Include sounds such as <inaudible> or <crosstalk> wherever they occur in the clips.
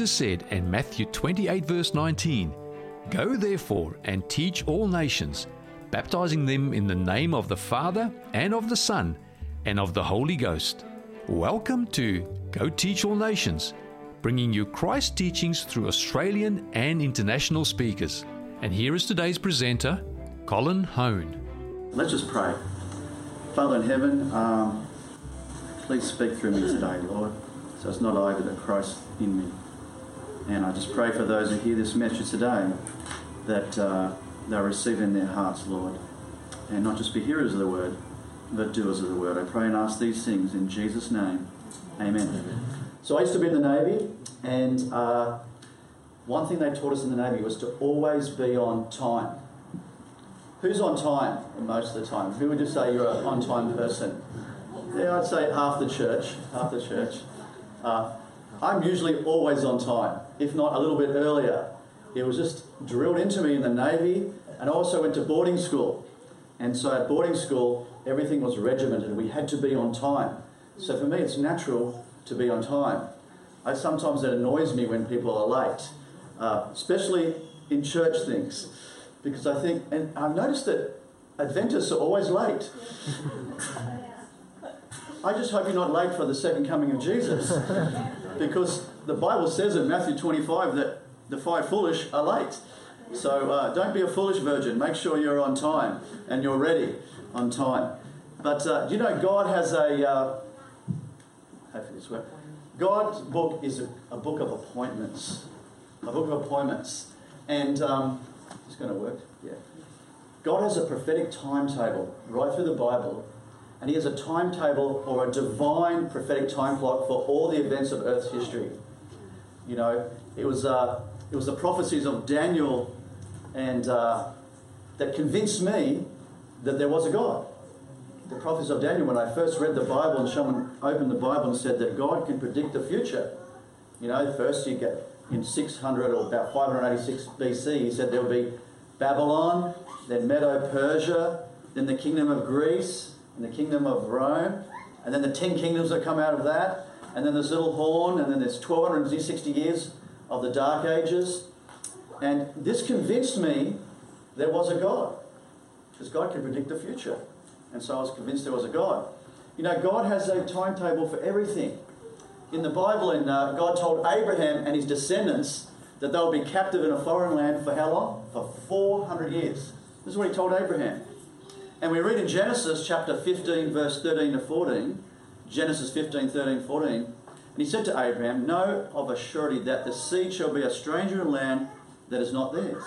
Jesus said in Matthew 28, verse 19, Go therefore and teach all nations, baptizing them in the name of the Father and of the Son and of the Holy Ghost. Welcome to Go Teach All Nations, bringing you Christ teachings through Australian and international speakers. And here is today's presenter, Colin Hone. Let's just pray. Father in heaven, um, please speak through me today, Lord, so it's not I, but Christ in me. And I just pray for those who hear this message today that uh, they'll receive in their hearts, Lord, and not just be hearers of the word, but doers of the word. I pray and ask these things in Jesus' name. Amen. Amen. So I used to be in the Navy, and uh, one thing they taught us in the Navy was to always be on time. Who's on time most of the time? Who would you say you're an on time person? Yeah, I'd say half the church. Half the church. Uh, I'm usually always on time, if not a little bit earlier. It was just drilled into me in the Navy, and I also went to boarding school. And so at boarding school, everything was regimented. We had to be on time. So for me, it's natural to be on time. I sometimes it annoys me when people are late, uh, especially in church things, because I think, and I've noticed that Adventists are always late. <laughs> I just hope you're not late for the second coming of Jesus, because the Bible says in Matthew 25 that the five foolish are late. So uh, don't be a foolish virgin. Make sure you're on time and you're ready on time. But uh, you know, God has a. Uh, hopefully this works. God's book is a, a, book of appointments. A book of appointments. And um, it's going to work. Yeah. God has a prophetic timetable right through the Bible, and He has a timetable or a divine prophetic time clock for all the events of Earth's history. You know, it was uh, it was the prophecies of Daniel, and uh, that convinced me that there was a God. The prophecies of Daniel. When I first read the Bible, and someone opened the Bible and said that God can predict the future. You know, first you get in 600 or about 586 BC, he said there will be Babylon, then Medo Persia, then the kingdom of Greece, and the kingdom of Rome, and then the ten kingdoms that come out of that, and then there's little horn, and then there's 1260 years of the Dark Ages. And this convinced me there was a God, because God can predict the future. And so I was convinced there was a God. You know, God has a timetable for everything. In the Bible, and uh, God told Abraham and his descendants that they'll be captive in a foreign land for how long? For 400 years. This is what he told Abraham. And we read in Genesis chapter 15, verse 13 to 14, Genesis 15, 13, 14, and he said to Abraham, Know of a surety that the seed shall be a stranger in land that is not theirs.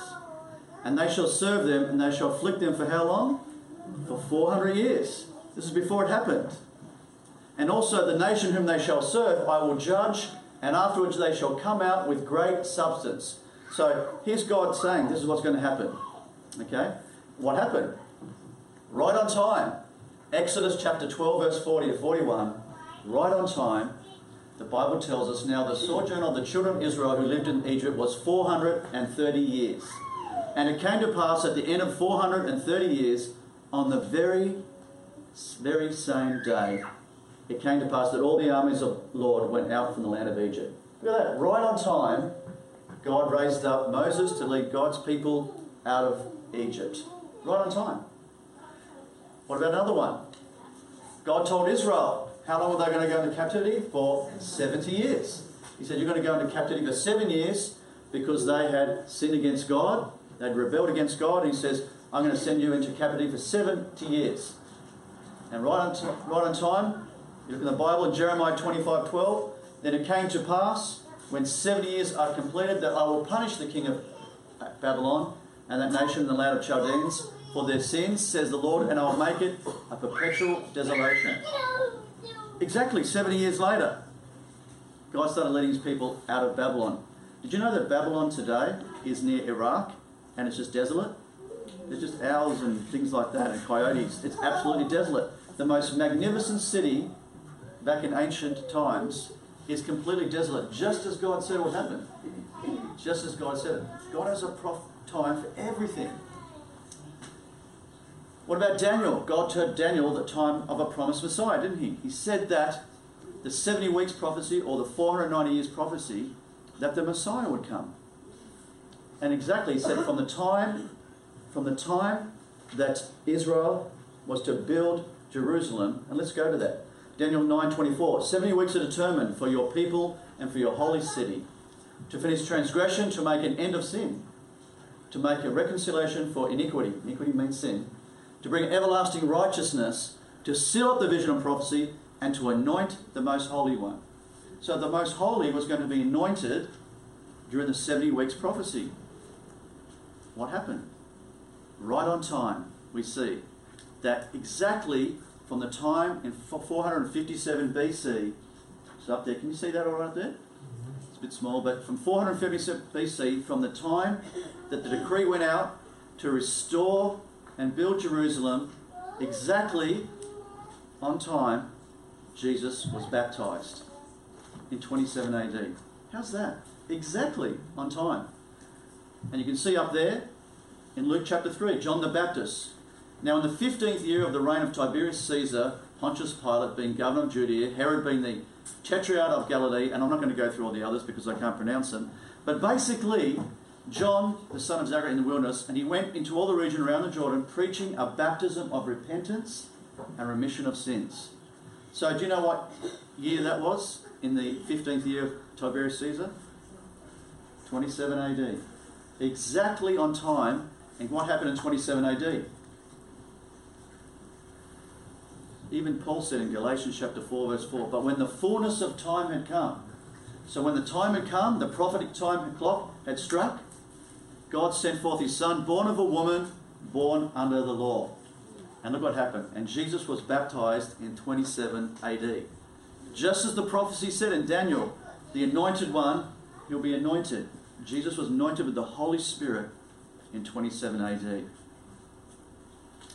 And they shall serve them, and they shall afflict them for how long? For 400 years. This is before it happened. And also the nation whom they shall serve I will judge and afterwards they shall come out with great substance. So here's God saying this is what's going to happen. Okay? What happened? Right on time. Exodus chapter 12, verse 40 to 41. Right on time. The Bible tells us now the sojourn of the children of Israel who lived in Egypt was 430 years. And it came to pass at the end of 430 years, on the very, very same day, it came to pass that all the armies of the Lord went out from the land of Egypt. Look at that, right on time, God raised up Moses to lead God's people out of Egypt. Right on time. What about another one? God told Israel how long were they going to go into captivity? For 70 years. He said, You're going to go into captivity for seven years because they had sinned against God, they'd rebelled against God. He says, I'm going to send you into captivity for 70 years. And right on, t- right on time, you look in the Bible in Jeremiah 25 12. Then it came to pass when 70 years are completed that I will punish the king of Babylon and that nation in the land of Chaldeans for their sins, says the Lord, and I will make it a perpetual desolation. Exactly 70 years later, God started leading his people out of Babylon. Did you know that Babylon today is near Iraq and it's just desolate? There's just owls and things like that and coyotes. It's absolutely desolate. The most magnificent city back in ancient times is completely desolate, just as God said would happen. Just as God said it. God has a prof- time for everything. What about Daniel? God told Daniel the time of a promised Messiah, didn't he? He said that the 70 weeks prophecy or the 490 years prophecy that the Messiah would come. And exactly, he said, from the time, from the time that Israel was to build Jerusalem, and let's go to that. Daniel 9:24. 70 weeks are determined for your people and for your holy city, to finish transgression, to make an end of sin, to make a reconciliation for iniquity. Iniquity means sin. To bring everlasting righteousness, to seal up the vision of prophecy, and to anoint the most holy one. So the most holy was going to be anointed during the 70 weeks prophecy. What happened? Right on time, we see that exactly from the time in 457 BC, it's up there. Can you see that all right there? Mm-hmm. It's a bit small, but from 457 BC, from the time that the decree went out to restore and build Jerusalem, exactly on time, Jesus was baptized in 27 AD. How's that? Exactly on time. And you can see up there in Luke chapter 3, John the Baptist. Now, in the 15th year of the reign of Tiberius Caesar, Pontius Pilate being governor of Judea, Herod being the tetrarch of Galilee, and I'm not going to go through all the others because I can't pronounce them. But basically, John, the son of Zachariah in the wilderness, and he went into all the region around the Jordan preaching a baptism of repentance and remission of sins. So, do you know what year that was in the 15th year of Tiberius Caesar? 27 AD. Exactly on time. And what happened in 27 AD? Even Paul said in Galatians chapter 4, verse 4, but when the fullness of time had come, so when the time had come, the prophetic time clock had struck, God sent forth his son, born of a woman, born under the law. And look what happened. And Jesus was baptized in 27 AD. Just as the prophecy said in Daniel, the anointed one, he'll be anointed. Jesus was anointed with the Holy Spirit in 27 AD.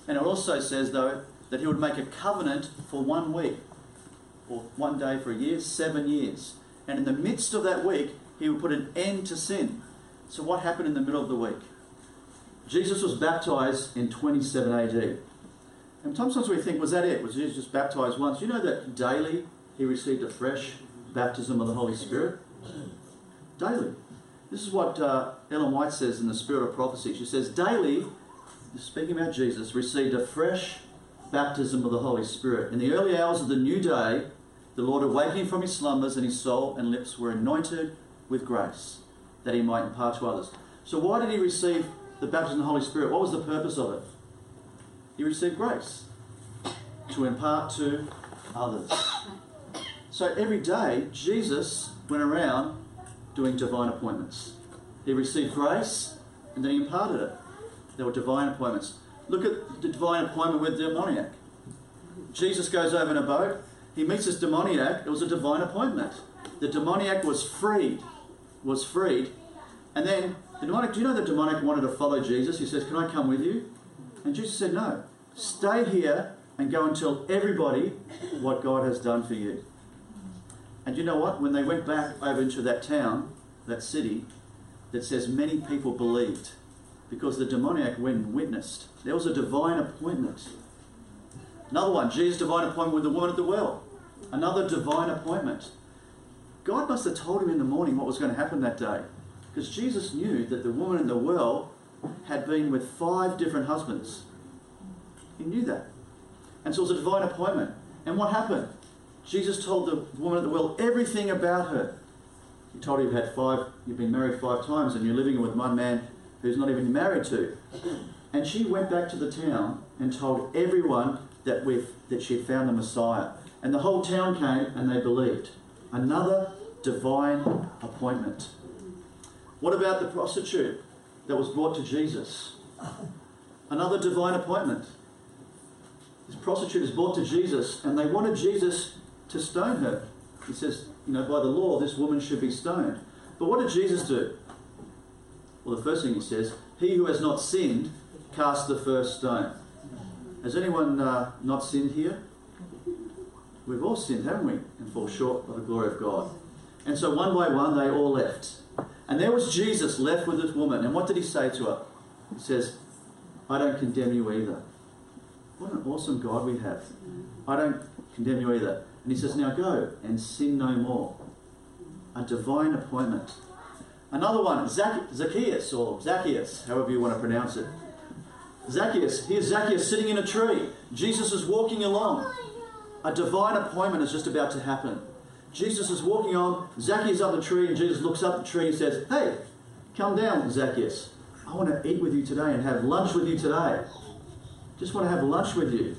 And it also says, though, that he would make a covenant for one week, or one day for a year, seven years. And in the midst of that week, he would put an end to sin. So, what happened in the middle of the week? Jesus was baptized in 27 AD. And sometimes we think, was that it? Was Jesus just baptized once? You know that daily he received a fresh baptism of the Holy Spirit? Daily. This is what uh, Ellen White says in The Spirit of Prophecy. She says, daily, speaking about Jesus, received a fresh baptism of the Holy Spirit. In the early hours of the new day, the Lord awakened from his slumbers, and his soul and lips were anointed with grace, that he might impart to others. So, why did he receive the baptism of the Holy Spirit? What was the purpose of it? He received grace to impart to others. So, every day, Jesus went around doing divine appointments. He received grace and then he imparted it. There were divine appointments. Look at the divine appointment with the demoniac. Jesus goes over in a boat. He meets this demoniac. It was a divine appointment. The demoniac was freed. Was freed. And then the demoniac, do you know the demoniac wanted to follow Jesus? He says, Can I come with you? And Jesus said, No. Stay here and go and tell everybody what God has done for you. And you know what? When they went back over into that town, that city, that says many people believed because the demoniac went witnessed. There was a divine appointment. Another one, Jesus' divine appointment with the woman at the well. Another divine appointment. God must have told him in the morning what was going to happen that day. Because Jesus knew that the woman in the well had been with five different husbands. He knew that. And so it was a divine appointment. And what happened? Jesus told the woman at the well everything about her. He told her you've had five, you've been married five times, and you're living with one man who's not even married to. And she went back to the town and told everyone that we that she had found the Messiah. And the whole town came and they believed. Another divine appointment. What about the prostitute that was brought to Jesus? Another divine appointment. This prostitute is brought to Jesus and they wanted Jesus to stone her. He says, you know, by the law, this woman should be stoned. But what did Jesus do? Well, the first thing he says, he who has not sinned, cast the first stone. Has anyone uh, not sinned here? We've all sinned, haven't we? And fall short of the glory of God. And so one by one, they all left. And there was Jesus left with this woman. And what did he say to her? He says, I don't condemn you either. What an awesome God we have. I don't condemn you either. And he says, Now go and sin no more. A divine appointment. Another one, Zac- Zacchaeus, or Zacchaeus, however you want to pronounce it. Zacchaeus, here's Zacchaeus sitting in a tree. Jesus is walking along. A divine appointment is just about to happen. Jesus is walking on, Zacchaeus up the tree, and Jesus looks up the tree and says, Hey, come down, Zacchaeus. I want to eat with you today and have lunch with you today. Just want to have lunch with you.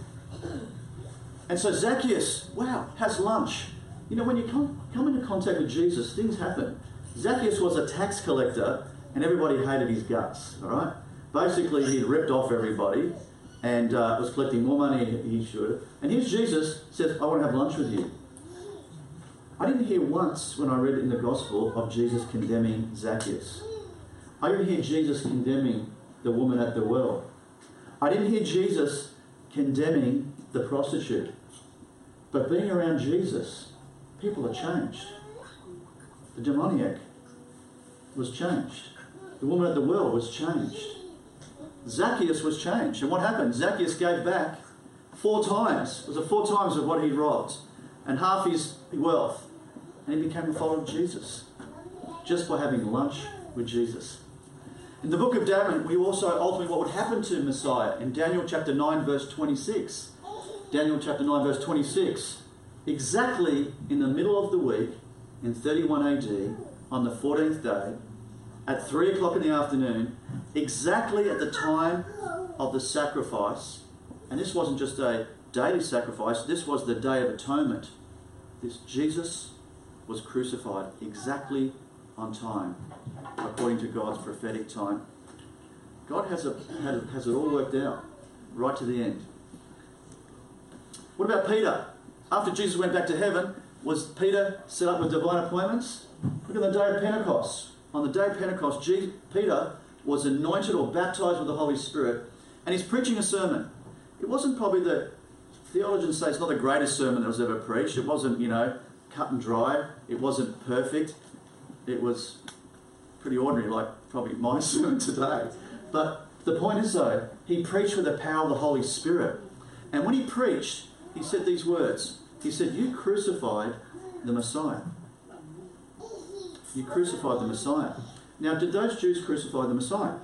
And so Zacchaeus, wow, has lunch. You know, when you come, come into contact with Jesus, things happen. Zacchaeus was a tax collector, and everybody hated his guts, all right? Basically, he ripped off everybody and uh, was collecting more money than he should. And here's Jesus says, I want to have lunch with you. I didn't hear once when I read in the Gospel of Jesus condemning Zacchaeus. I didn't hear Jesus condemning the woman at the well. I didn't hear Jesus condemning the prostitute. But being around Jesus, people are changed. The demoniac was changed. The woman at the well was changed. Zacchaeus was changed. And what happened? Zacchaeus gave back four times. It was four times of what he robbed and half his wealth. And he became a follower of Jesus just by having lunch with Jesus. In the book of Daniel, we also ultimately what would happen to Messiah in Daniel chapter 9, verse 26. Daniel chapter 9, verse 26. Exactly in the middle of the week, in 31 AD, on the 14th day, at 3 o'clock in the afternoon, exactly at the time of the sacrifice, and this wasn't just a daily sacrifice, this was the Day of Atonement. This Jesus was crucified exactly on time, according to God's prophetic time. God has, a, has it all worked out, right to the end. What about Peter? After Jesus went back to heaven, was Peter set up with divine appointments? Look at the day of Pentecost. On the day of Pentecost, Peter was anointed or baptized with the Holy Spirit, and he's preaching a sermon. It wasn't probably the theologians say it's not the greatest sermon that was ever preached. It wasn't, you know, cut and dry. It wasn't perfect. It was pretty ordinary, like probably my <laughs> sermon today. But the point is, though, he preached with the power of the Holy Spirit. And when he preached, he said these words He said, You crucified the Messiah. You crucified the Messiah. Now, did those Jews crucify the Messiah?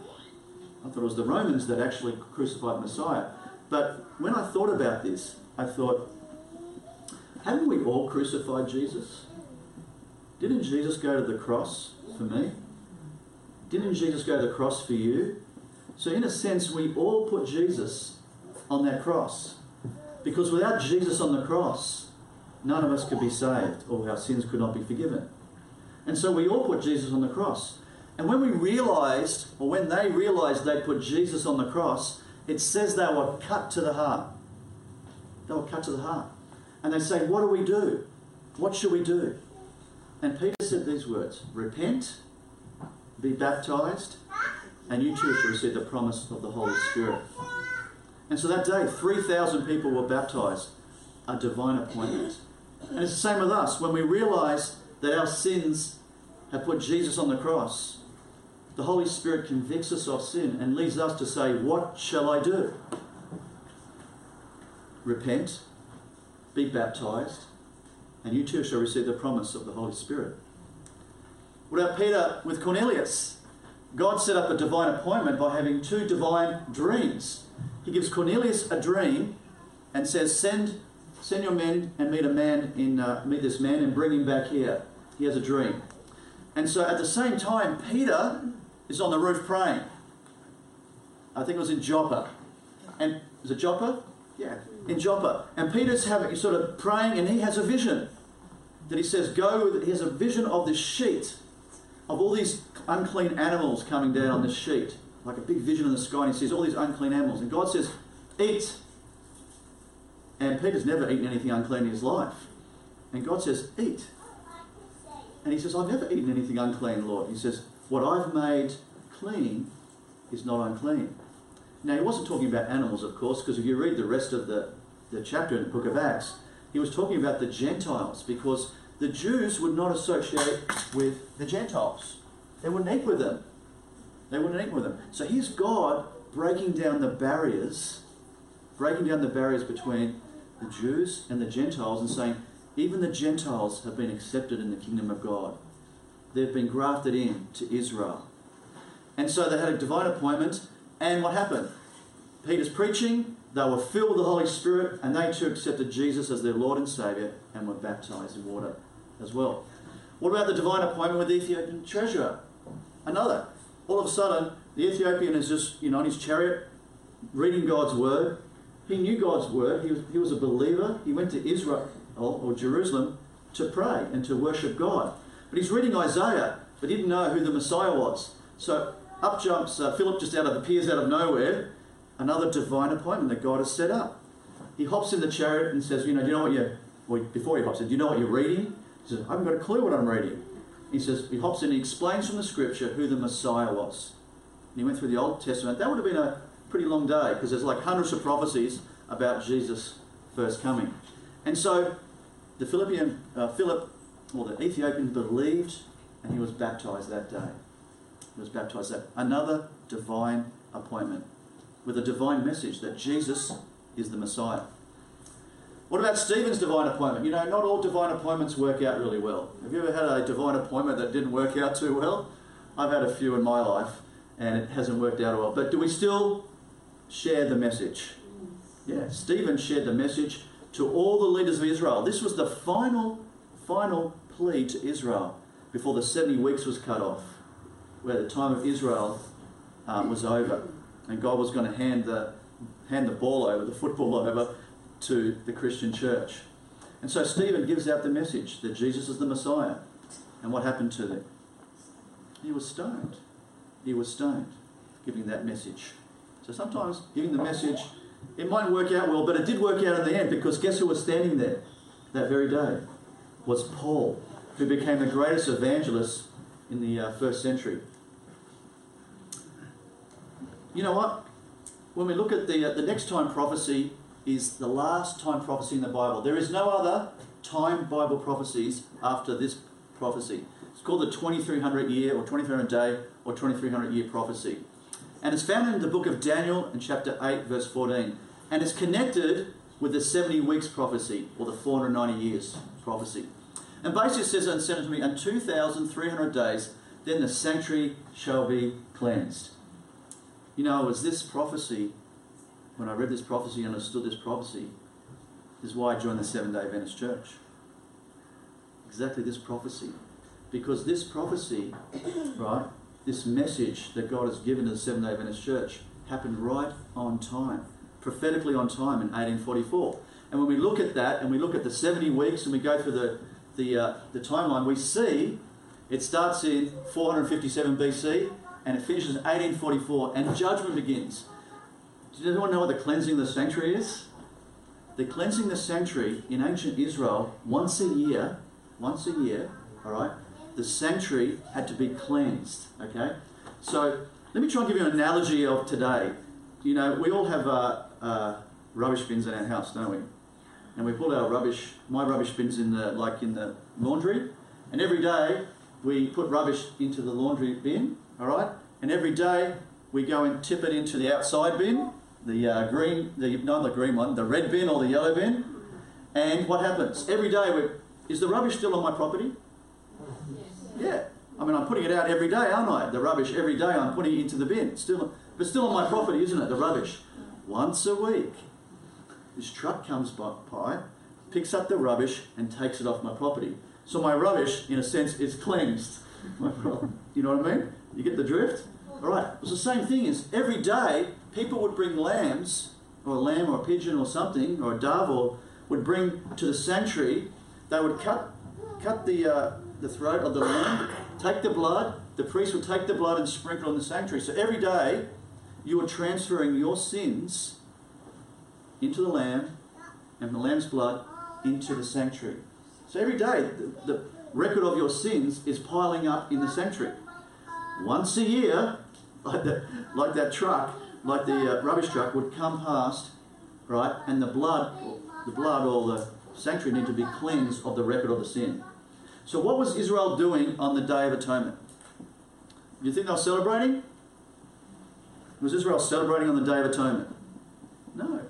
I thought it was the Romans that actually crucified the Messiah. But when I thought about this, I thought, haven't we all crucified Jesus? Didn't Jesus go to the cross for me? Didn't Jesus go to the cross for you? So, in a sense, we all put Jesus on that cross. Because without Jesus on the cross, none of us could be saved or our sins could not be forgiven. And so we all put Jesus on the cross. And when we realized, or when they realized they put Jesus on the cross, it says they were cut to the heart. They were cut to the heart. And they say, What do we do? What should we do? And Peter said these words Repent, be baptized, and you too shall receive the promise of the Holy Spirit. And so that day, 3,000 people were baptized, a divine appointment. And it's the same with us. When we realize that our sins have put Jesus on the cross, the Holy Spirit convicts us of sin and leads us to say, What shall I do? Repent, be baptized, and you too shall receive the promise of the Holy Spirit. What about Peter with Cornelius? God set up a divine appointment by having two divine dreams. He gives Cornelius a dream and says, Send, send your men and meet a man in uh, meet this man and bring him back here. He has a dream. And so at the same time, Peter is on the roof praying. I think it was in Joppa. And is it Joppa? Yeah, in Joppa. And Peter's having sort of praying and he has a vision. That he says, go, he has a vision of this sheet, of all these unclean animals coming down on this sheet. Like a big vision in the sky, and he sees all these unclean animals. And God says, Eat. And Peter's never eaten anything unclean in his life. And God says, Eat. And he says, I've never eaten anything unclean, Lord. He says, What I've made clean is not unclean. Now, he wasn't talking about animals, of course, because if you read the rest of the, the chapter in the book of Acts, he was talking about the Gentiles, because the Jews would not associate with the Gentiles. They wouldn't eat with them. They wouldn't eat with them. So here's God breaking down the barriers, breaking down the barriers between the Jews and the Gentiles and saying, even the Gentiles have been accepted in the kingdom of God. they've been grafted in to Israel. And so they had a divine appointment, and what happened? Peter's preaching, they were filled with the Holy Spirit, and they too accepted Jesus as their Lord and Saviour and were baptized in water as well. What about the divine appointment with the Ethiopian treasurer? Another. All of a sudden, the Ethiopian is just, you know, on his chariot, reading God's word. He knew God's word. He was, he was a believer. He went to Israel or, or Jerusalem to pray and to worship God. But he's reading Isaiah, but he didn't know who the Messiah was. So up jumps uh, Philip just out of appears out of nowhere, another divine appointment that God has set up. He hops in the chariot and says, "You know, do you know what you?" Well, before he hops in, do you know what you're reading? He says, "I haven't got a clue what I'm reading." He says he hops in. He explains from the Scripture who the Messiah was. And he went through the Old Testament. That would have been a pretty long day because there's like hundreds of prophecies about Jesus' first coming. And so the Philippian uh, Philip, or the Ethiopian, believed, and he was baptized that day. Was baptized that another divine appointment with a divine message that Jesus is the Messiah. What about Stephen's divine appointment? You know, not all divine appointments work out really well. Have you ever had a divine appointment that didn't work out too well? I've had a few in my life, and it hasn't worked out well. But do we still share the message? Yeah, Stephen shared the message to all the leaders of Israel. This was the final, final plea to Israel before the 70 weeks was cut off, where the time of Israel um, was over. And God was going to hand the, hand the ball over, the football <laughs> over, to the Christian church. And so Stephen gives out the message that Jesus is the Messiah. And what happened to them? He was stoned. He was stoned, giving that message. So sometimes giving the message, it might work out well, but it did work out in the end because guess who was standing there that very day? Was Paul, who became the greatest evangelist in the uh, first century. You know what? When we look at the, uh, the next time prophecy is the last time prophecy in the Bible. There is no other time Bible prophecies after this prophecy. It's called the 2300 year or 2300 day or 2300 year prophecy. And it's found in the book of Daniel in chapter 8, verse 14. And it's connected with the 70 weeks prophecy or the 490 years prophecy. And basically says, and sent to me, and 2,300 days, then the sanctuary shall be cleansed. You know, was this prophecy when I read this prophecy and understood this prophecy, is why I joined the Seven Day Adventist Church. Exactly this prophecy. Because this prophecy, <coughs> right, this message that God has given to the Seven Day Adventist Church happened right on time, prophetically on time in 1844. And when we look at that and we look at the 70 weeks and we go through the, the, uh, the timeline, we see it starts in 457 BC and it finishes in 1844 and judgment begins. Does anyone know what the cleansing of the sanctuary is? The cleansing of the sanctuary in ancient Israel, once a year, once a year, all right, the sanctuary had to be cleansed, okay? So let me try and give you an analogy of today. You know, we all have uh, uh, rubbish bins in our house, don't we? And we pull our rubbish, my rubbish bins in the, like in the laundry, and every day we put rubbish into the laundry bin, all right? And every day we go and tip it into the outside bin, the uh, green, the not the green one, the red bin or the yellow bin. And what happens? Every day, we, is the rubbish still on my property? Yeah. I mean, I'm putting it out every day, aren't I? The rubbish every day, I'm putting it into the bin. Still, but still on my property, isn't it? The rubbish. Once a week, this truck comes by, picks up the rubbish, and takes it off my property. So my rubbish, in a sense, is cleansed. <laughs> you know what I mean? You get the drift? All right. It's the same thing. Is every day people would bring lambs, or a lamb, or a pigeon, or something, or a dove, or would bring to the sanctuary. They would cut cut the uh, the throat of the lamb, take the blood. The priest would take the blood and sprinkle on the sanctuary. So every day, you are transferring your sins into the lamb, and the lamb's blood into the sanctuary. So every day, the, the record of your sins is piling up in the sanctuary. Once a year, like that, like that truck, like the uh, rubbish truck, would come past, right, and the blood, the blood or the sanctuary needed to be cleansed of the record of the sin. So what was Israel doing on the Day of Atonement? You think they were celebrating? Was Israel celebrating on the Day of Atonement? No.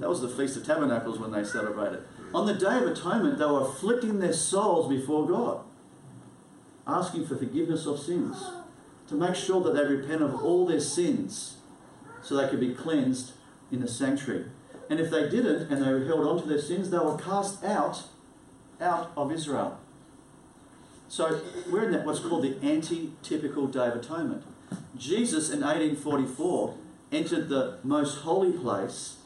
That was the Feast of Tabernacles when they celebrated. On the Day of Atonement, they were afflicting their souls before God. asking for forgiveness of sins, to make sure that they repent of all their sins so they could be cleansed in the sanctuary. And if they didn't and they held on to their sins, they were cast out out of Israel. So we're in that what's called the anti-typical Day of Atonement. Jesus in 1844 entered the most holy place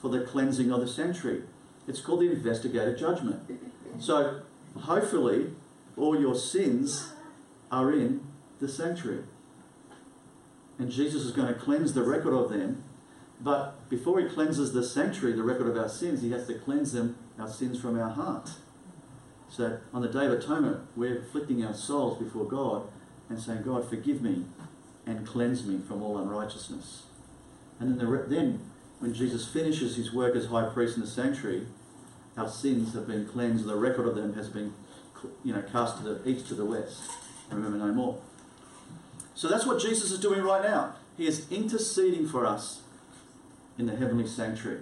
for the cleansing of the sanctuary. It's called the investigative judgment. So hopefully all your sins are in the sanctuary. And Jesus is going to cleanse the record of them. But before he cleanses the sanctuary, the record of our sins, he has to cleanse them, our sins from our heart. So on the Day of Atonement, we're afflicting our souls before God and saying, God, forgive me and cleanse me from all unrighteousness. And then, the, then when Jesus finishes his work as high priest in the sanctuary, our sins have been cleansed, the record of them has been you know, cast to the east to the west. Remember no more. So that's what Jesus is doing right now. He is interceding for us in the heavenly sanctuary.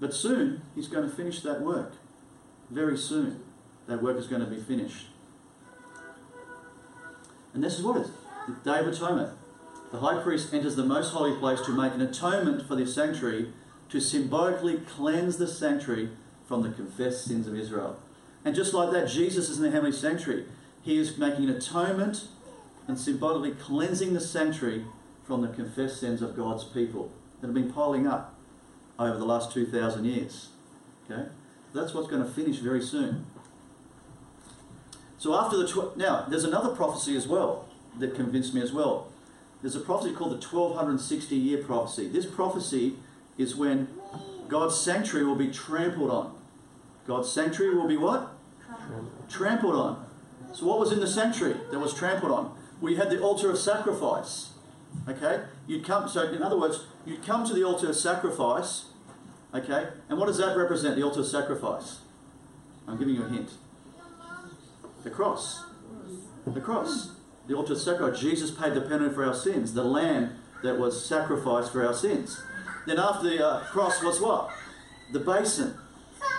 But soon, he's going to finish that work. Very soon that work is going to be finished. And this is what it is the Day of Atonement. The high priest enters the most holy place to make an atonement for the sanctuary, to symbolically cleanse the sanctuary from the confessed sins of Israel. And just like that, Jesus is in the heavenly sanctuary. He is making an atonement and symbolically cleansing the sanctuary from the confessed sins of God's people that have been piling up over the last 2,000 years. Okay? That's what's going to finish very soon. So after the tw- now, there's another prophecy as well that convinced me as well. There's a prophecy called the 1260 year prophecy. This prophecy is when God's sanctuary will be trampled on. God's sanctuary will be what? Trampled, trampled on. So what was in the sanctuary that was trampled on? We had the altar of sacrifice. Okay? You'd come so in other words, you'd come to the altar of sacrifice, okay? And what does that represent, the altar of sacrifice? I'm giving you a hint. The cross. The cross. The altar of sacrifice. Jesus paid the penalty for our sins. The lamb that was sacrificed for our sins. Then after the uh, cross was what? The basin.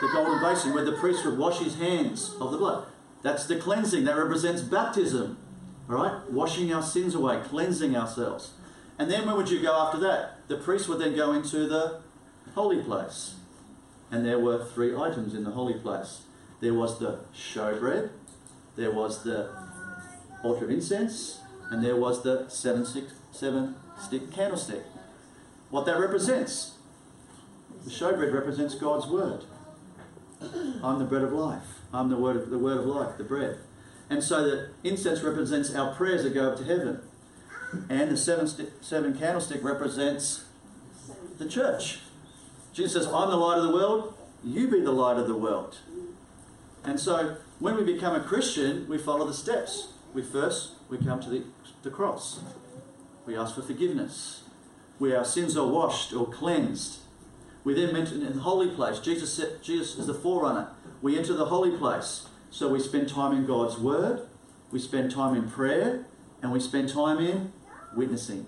The golden basin where the priest would wash his hands of the blood. That's the cleansing. That represents baptism. All right? Washing our sins away, cleansing ourselves. And then where would you go after that? The priest would then go into the holy place. And there were three items in the holy place. There was the showbread, there was the altar of incense, and there was the seven stick, seven stick candlestick. What that represents? The showbread represents God's word. I'm the bread of life. I'm the word of the word of life, the bread. And so the incense represents our prayers that go up to heaven. And the seven, seven candlestick represents the church. Jesus says, I'm the light of the world, you be the light of the world. And so when we become a Christian, we follow the steps. We first we come to the, the cross. We ask for forgiveness. Where our sins are washed or cleansed. We then enter in the holy place. Jesus Jesus is the forerunner. We enter the holy place. So we spend time in God's word, we spend time in prayer, and we spend time in witnessing.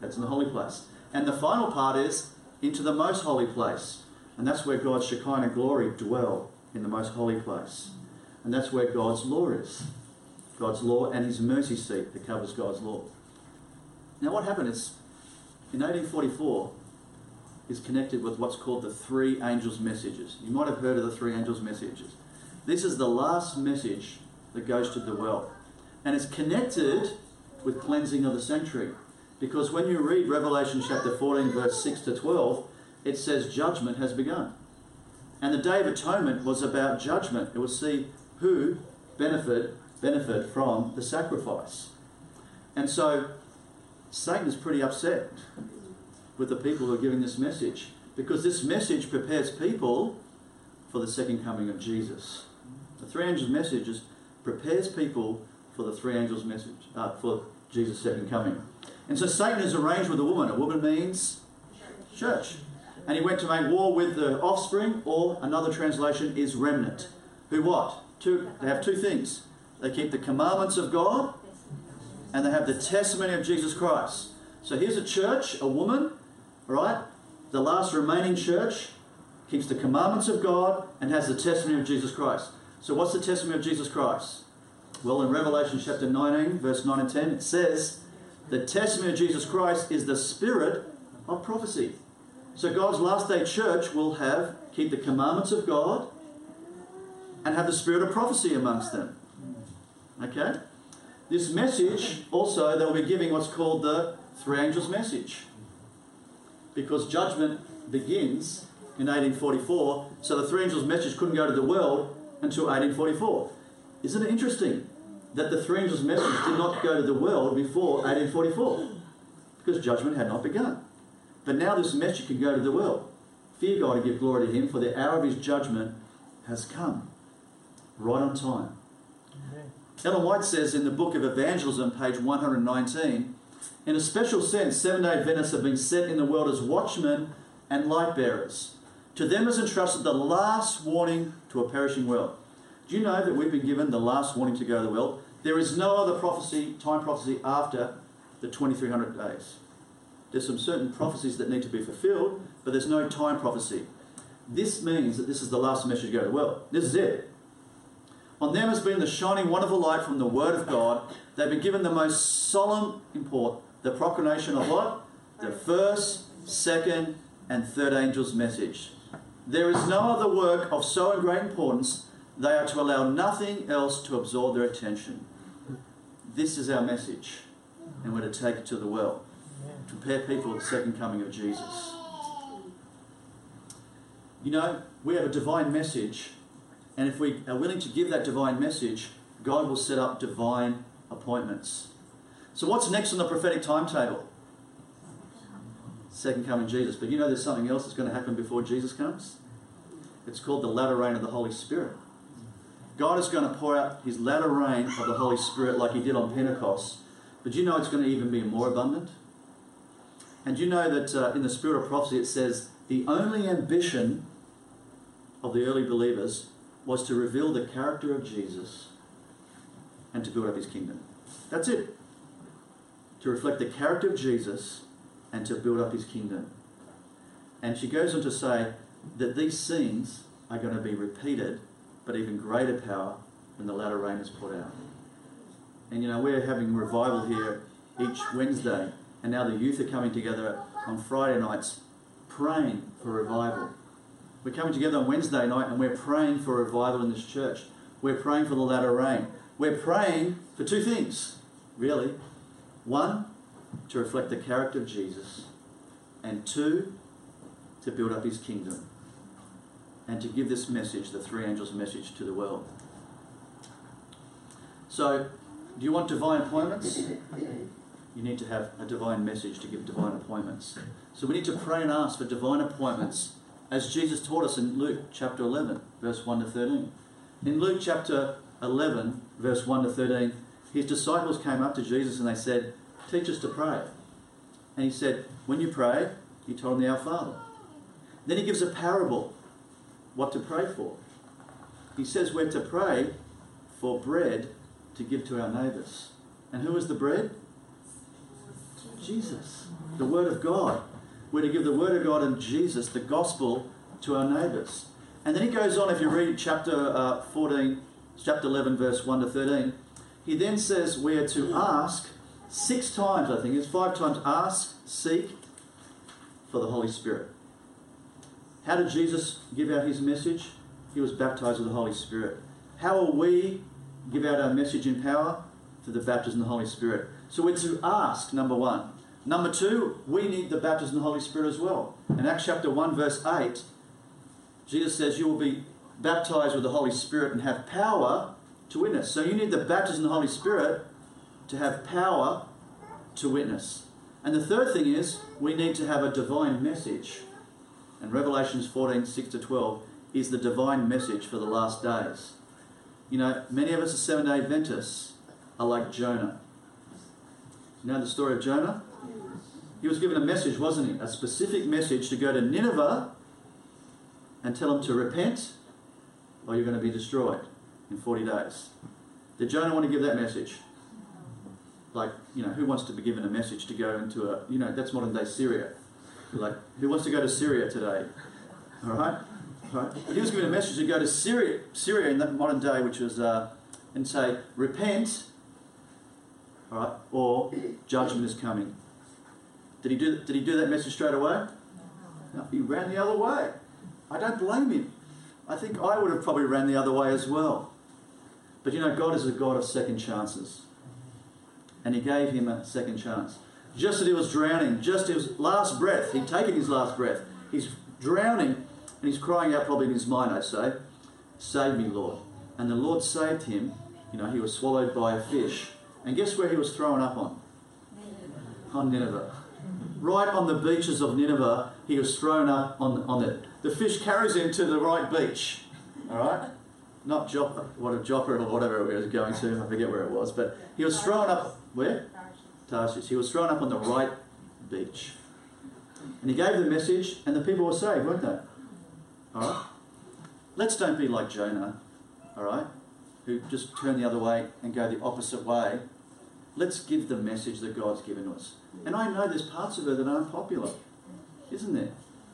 That's in the holy place. And the final part is into the most holy place. And that's where God's Shekinah glory dwell in the most holy place. And that's where God's law is. God's law and his mercy seat that covers God's law. Now what happened is in 1844 is connected with what's called the three angels' messages. You might have heard of the three angels' messages. This is the last message that goes to the world. And it's connected with cleansing of the sanctuary. Because when you read Revelation chapter 14, verse 6 to 12, it says judgment has begun. And the Day of Atonement was about judgment. It was see who benefit benefit from the sacrifice. And so Satan is pretty upset with the people who are giving this message because this message prepares people for the second coming of Jesus. The three angels' messages prepares people for the three angels' message uh, for Jesus' second coming. And so Satan has arranged with a woman. A woman means church. And he went to make war with the offspring, or another translation is remnant. Who what? Two, they have two things. They keep the commandments of God and they have the testimony of Jesus Christ. So here's a church, a woman, right? The last remaining church keeps the commandments of God and has the testimony of Jesus Christ. So what's the testimony of Jesus Christ? Well, in Revelation chapter 19, verse 9 and 10, it says, The testimony of Jesus Christ is the spirit of prophecy. So God's last day church will have, keep the commandments of God and have the spirit of prophecy amongst them. Okay? This message, also, they'll be giving what's called the three angels' message. Because judgment begins in 1844, so the three angels' message couldn't go to the world until 1844. Isn't it interesting that the three angels' message did not go to the world before 1844? Because judgment had not begun. But now this message can go to the world. Fear God and give glory to Him, for the hour of His judgment has come. Right on time. Ellen White says in the book of Evangelism, page 119, in a special sense, Seven day Adventists have been set in the world as watchmen and light bearers. To them is entrusted the last warning to a perishing world. Do you know that we've been given the last warning to go to the world? There is no other prophecy, time prophecy after the 2300 days. There's some certain prophecies that need to be fulfilled, but there's no time prophecy. This means that this is the last message to go to the world. This is it. On them has been the shining wonderful light from the Word of God. They've been given the most solemn import, the proclamation of what? The first, second, and third angel's message. There is no other work of so great importance. They are to allow nothing else to absorb their attention. This is our message, and we're to take it to the world. To prepare people for the second coming of Jesus. You know, we have a divine message and if we are willing to give that divine message, God will set up divine appointments. So, what's next on the prophetic timetable? Second coming Jesus. But you know there's something else that's going to happen before Jesus comes? It's called the latter rain of the Holy Spirit. God is going to pour out his latter rain of the Holy Spirit like he did on Pentecost. But you know it's going to even be more abundant? And you know that uh, in the spirit of prophecy it says the only ambition of the early believers was to reveal the character of Jesus and to build up his kingdom. That's it. To reflect the character of Jesus and to build up his kingdom. And she goes on to say that these scenes are going to be repeated, but even greater power when the latter rain is poured out. And you know, we're having revival here each Wednesday, and now the youth are coming together on Friday nights praying for revival. We're coming together on Wednesday night and we're praying for revival in this church. We're praying for the latter rain. We're praying for two things, really. One, to reflect the character of Jesus, and two, to build up his kingdom and to give this message, the three angels' message, to the world. So, do you want divine appointments? You need to have a divine message to give divine appointments. So, we need to pray and ask for divine appointments as Jesus taught us in Luke chapter 11, verse 1 to 13. In Luke chapter 11, verse 1 to 13, his disciples came up to Jesus and they said, Teach us to pray. And he said, When you pray, you told them the Our Father. Then he gives a parable what to pray for. He says we're to pray for bread to give to our neighbours. And who is the bread? Jesus, the Word of God. We're to give the Word of God and Jesus, the gospel, to our neighbours. And then he goes on, if you read chapter uh, 14, chapter 11, verse 1 to 13, he then says we are to ask six times, I think it's five times ask, seek for the Holy Spirit. How did Jesus give out his message? He was baptized with the Holy Spirit. How will we give out our message in power? Through the baptism of the Holy Spirit. So we're to ask, number one. Number two, we need the baptism of the Holy Spirit as well. In Acts chapter 1, verse 8, Jesus says, You will be baptized with the Holy Spirit and have power to witness. So you need the baptism of the Holy Spirit to have power to witness. And the third thing is, we need to have a divine message. And Revelations 14, 6 to 12 is the divine message for the last days. You know, many of us are seven day Adventists are like Jonah. You know the story of Jonah? He was given a message, wasn't he? A specific message to go to Nineveh and tell them to repent or you're going to be destroyed in 40 days. Did Jonah want to give that message? Like, you know, who wants to be given a message to go into a, you know, that's modern day Syria. Like, who wants to go to Syria today? All right? All right. But he was given a message to go to Syria, Syria in that modern day, which was uh, and say, repent, all right, or judgment is coming. Did he do, did he do that message straight away? No, he ran the other way. I don't blame him. I think I would have probably ran the other way as well. But you know, God is a God of second chances. And he gave him a second chance. Just as he was drowning, just his last breath, he'd taken his last breath. He's drowning and he's crying out, probably in his mind, I say, Save me, Lord. And the Lord saved him. You know, he was swallowed by a fish. And guess where he was thrown up on? On Nineveh. Right on the beaches of Nineveh, he was thrown up on, on it. The fish carries him to the right beach. All right? Not Joppa, what a Joppa or whatever it was going to, I forget where it was, but he was thrown up, where? Tarshish. He was thrown up on the right beach. And he gave the message, and the people were saved, weren't they? All right? Let's don't be like Jonah, all right, who just turned the other way and go the opposite way. Let's give the message that God's given us. And I know there's parts of it that aren't popular, isn't there?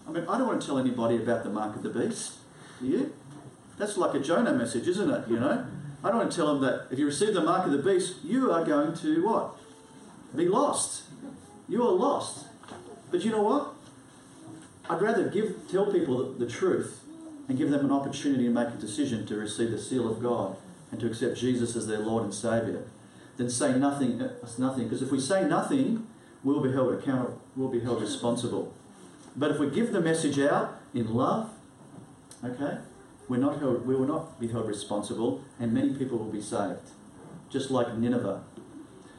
I mean, I don't want to tell anybody about the mark of the beast. Do you? That's like a Jonah message, isn't it? You know? I don't want to tell them that if you receive the mark of the beast, you are going to what? Be lost. You are lost. But you know what? I'd rather give tell people the, the truth and give them an opportunity to make a decision to receive the seal of God and to accept Jesus as their Lord and Saviour than say nothing. It's nothing. Because if we say nothing, we'll be held accountable. We'll be held responsible. But if we give the message out in love, okay, we're not held, we will not be held responsible, and many people will be saved, just like Nineveh.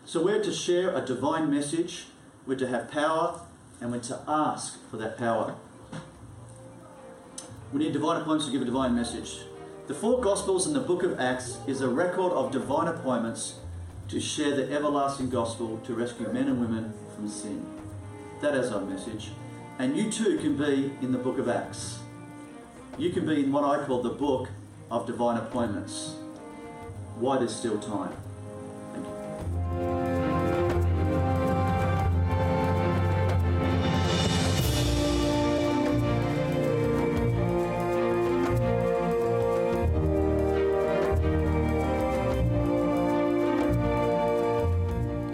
So we're to share a divine message. We're to have power, and we're to ask for that power. We need divine appointments to give a divine message. The four Gospels and the book of Acts is a record of divine appointments to share the everlasting gospel to rescue men and women from sin. That is our message. And you too can be in the book of Acts. You can be in what I call the book of divine appointments. Why there's still time. Thank you.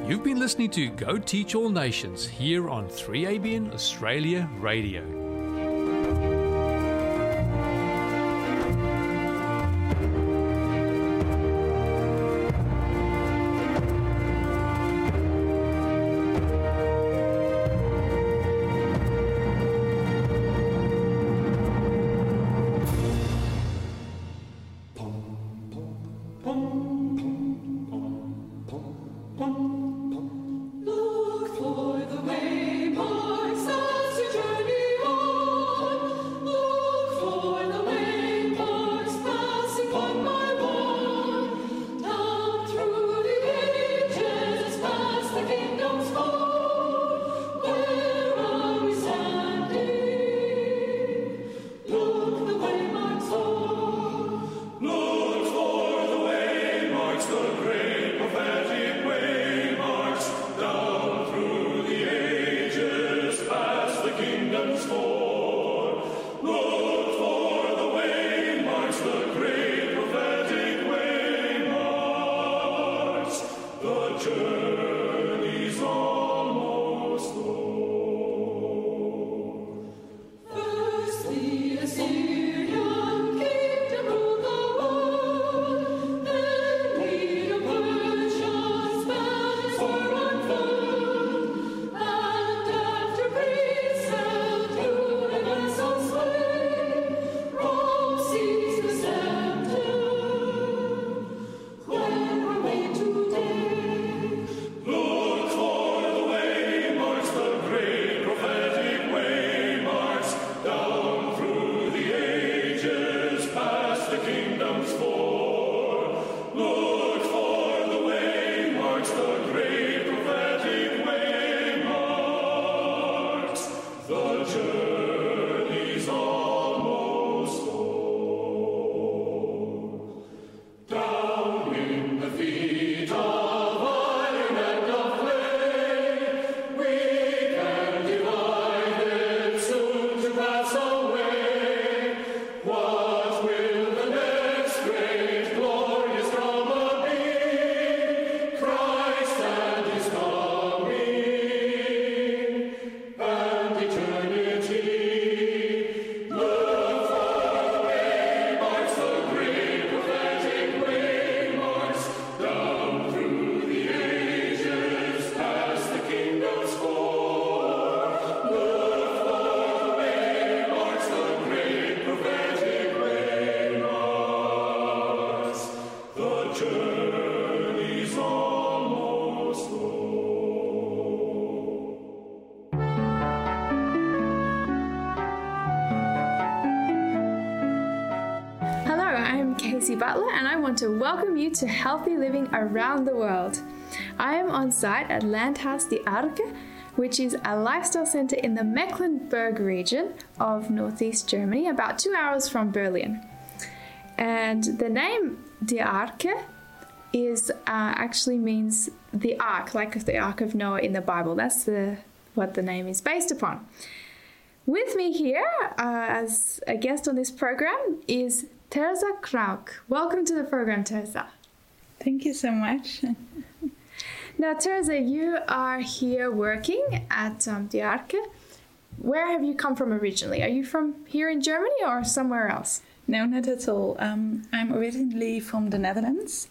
You've been listening to Go Teach All Nations here on 3ABN Australia Radio. To welcome you to Healthy Living Around the World. I am on site at Landhaus Die Arche, which is a lifestyle center in the Mecklenburg region of northeast Germany, about two hours from Berlin. And the name Die Arche is uh, actually means the ark, like the Ark of Noah in the Bible. That's the what the name is based upon. With me here uh, as a guest on this program is Teresa Krauk. Welcome to the program, Teresa. Thank you so much. <laughs> now, Teresa, you are here working at um, Die Arche. Where have you come from originally? Are you from here in Germany or somewhere else? No, not at all. Um, I'm originally from the Netherlands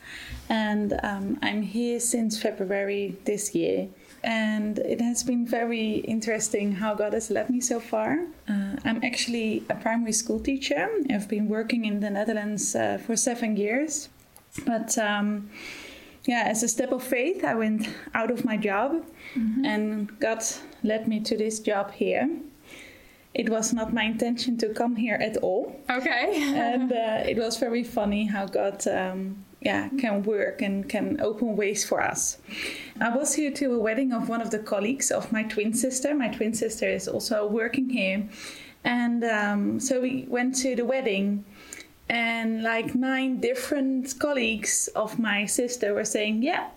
and um, I'm here since February this year. And it has been very interesting how God has led me so far. Uh, I'm actually a primary school teacher. I've been working in the Netherlands uh, for seven years. But um, yeah, as a step of faith, I went out of my job mm-hmm. and God led me to this job here it was not my intention to come here at all. Okay. and <laughs> uh, it was very funny how God, um, yeah, can work and can open ways for us. I was here to a wedding of one of the colleagues of my twin sister. My twin sister is also working here, and um, so we went to the wedding. And like nine different colleagues of my sister were saying, Yeah,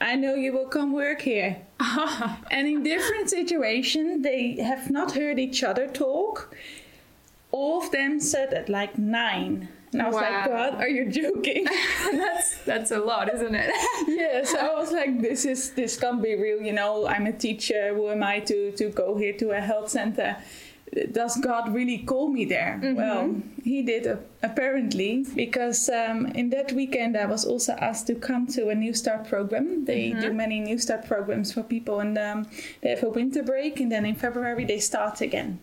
I know you will come work here. <laughs> and in different situations, they have not heard each other talk. All of them said at like nine. And I was wow. like, God, are you joking? <laughs> that's that's a lot, isn't it? <laughs> yeah, so I was like, this is this can't be real, you know. I'm a teacher, who am I to to go here to a health center? does God really call me there? Mm-hmm. Well, He did uh, apparently, because um, in that weekend I was also asked to come to a New Start program. They mm-hmm. do many New Start programs for people, and um, they have a winter break, and then in February they start again.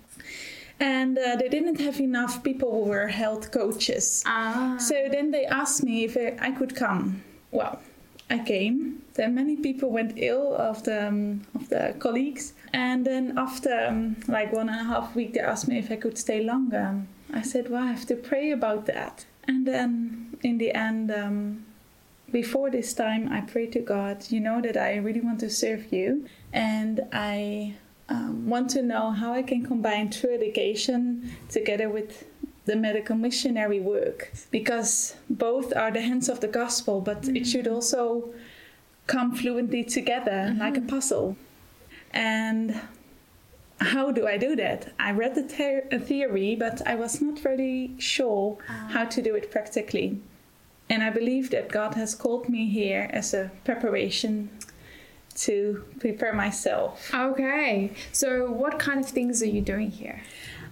And uh, they didn't have enough people who were health coaches. Ah. So then they asked me if I could come. Well, I came. Then many people went ill of the um, of the colleagues, and then after um, like one and a half week, they asked me if I could stay longer. I said, "Well, I have to pray about that." And then in the end, um, before this time, I prayed to God. You know that I really want to serve you, and I um, want to know how I can combine true education together with the medical missionary work because both are the hands of the gospel, but mm-hmm. it should also come fluently together mm-hmm. like a puzzle. And how do I do that? I read the ter- theory, but I was not really sure uh. how to do it practically. And I believe that God has called me here as a preparation to prepare myself. Okay. So, what kind of things are you doing here?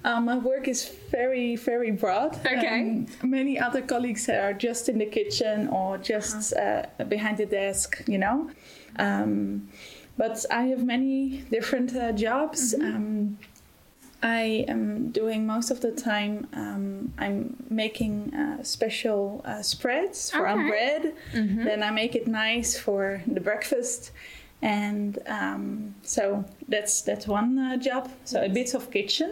Um, my work is very, very broad. Okay. Um, many other colleagues are just in the kitchen or just uh-huh. uh, behind the desk, you know. Um, but I have many different uh, jobs. Mm-hmm. Um, I am doing most of the time. Um, I'm making uh, special uh, spreads for okay. bread. Mm-hmm. Then I make it nice for the breakfast and um, so that's that's one uh, job so a bit of kitchen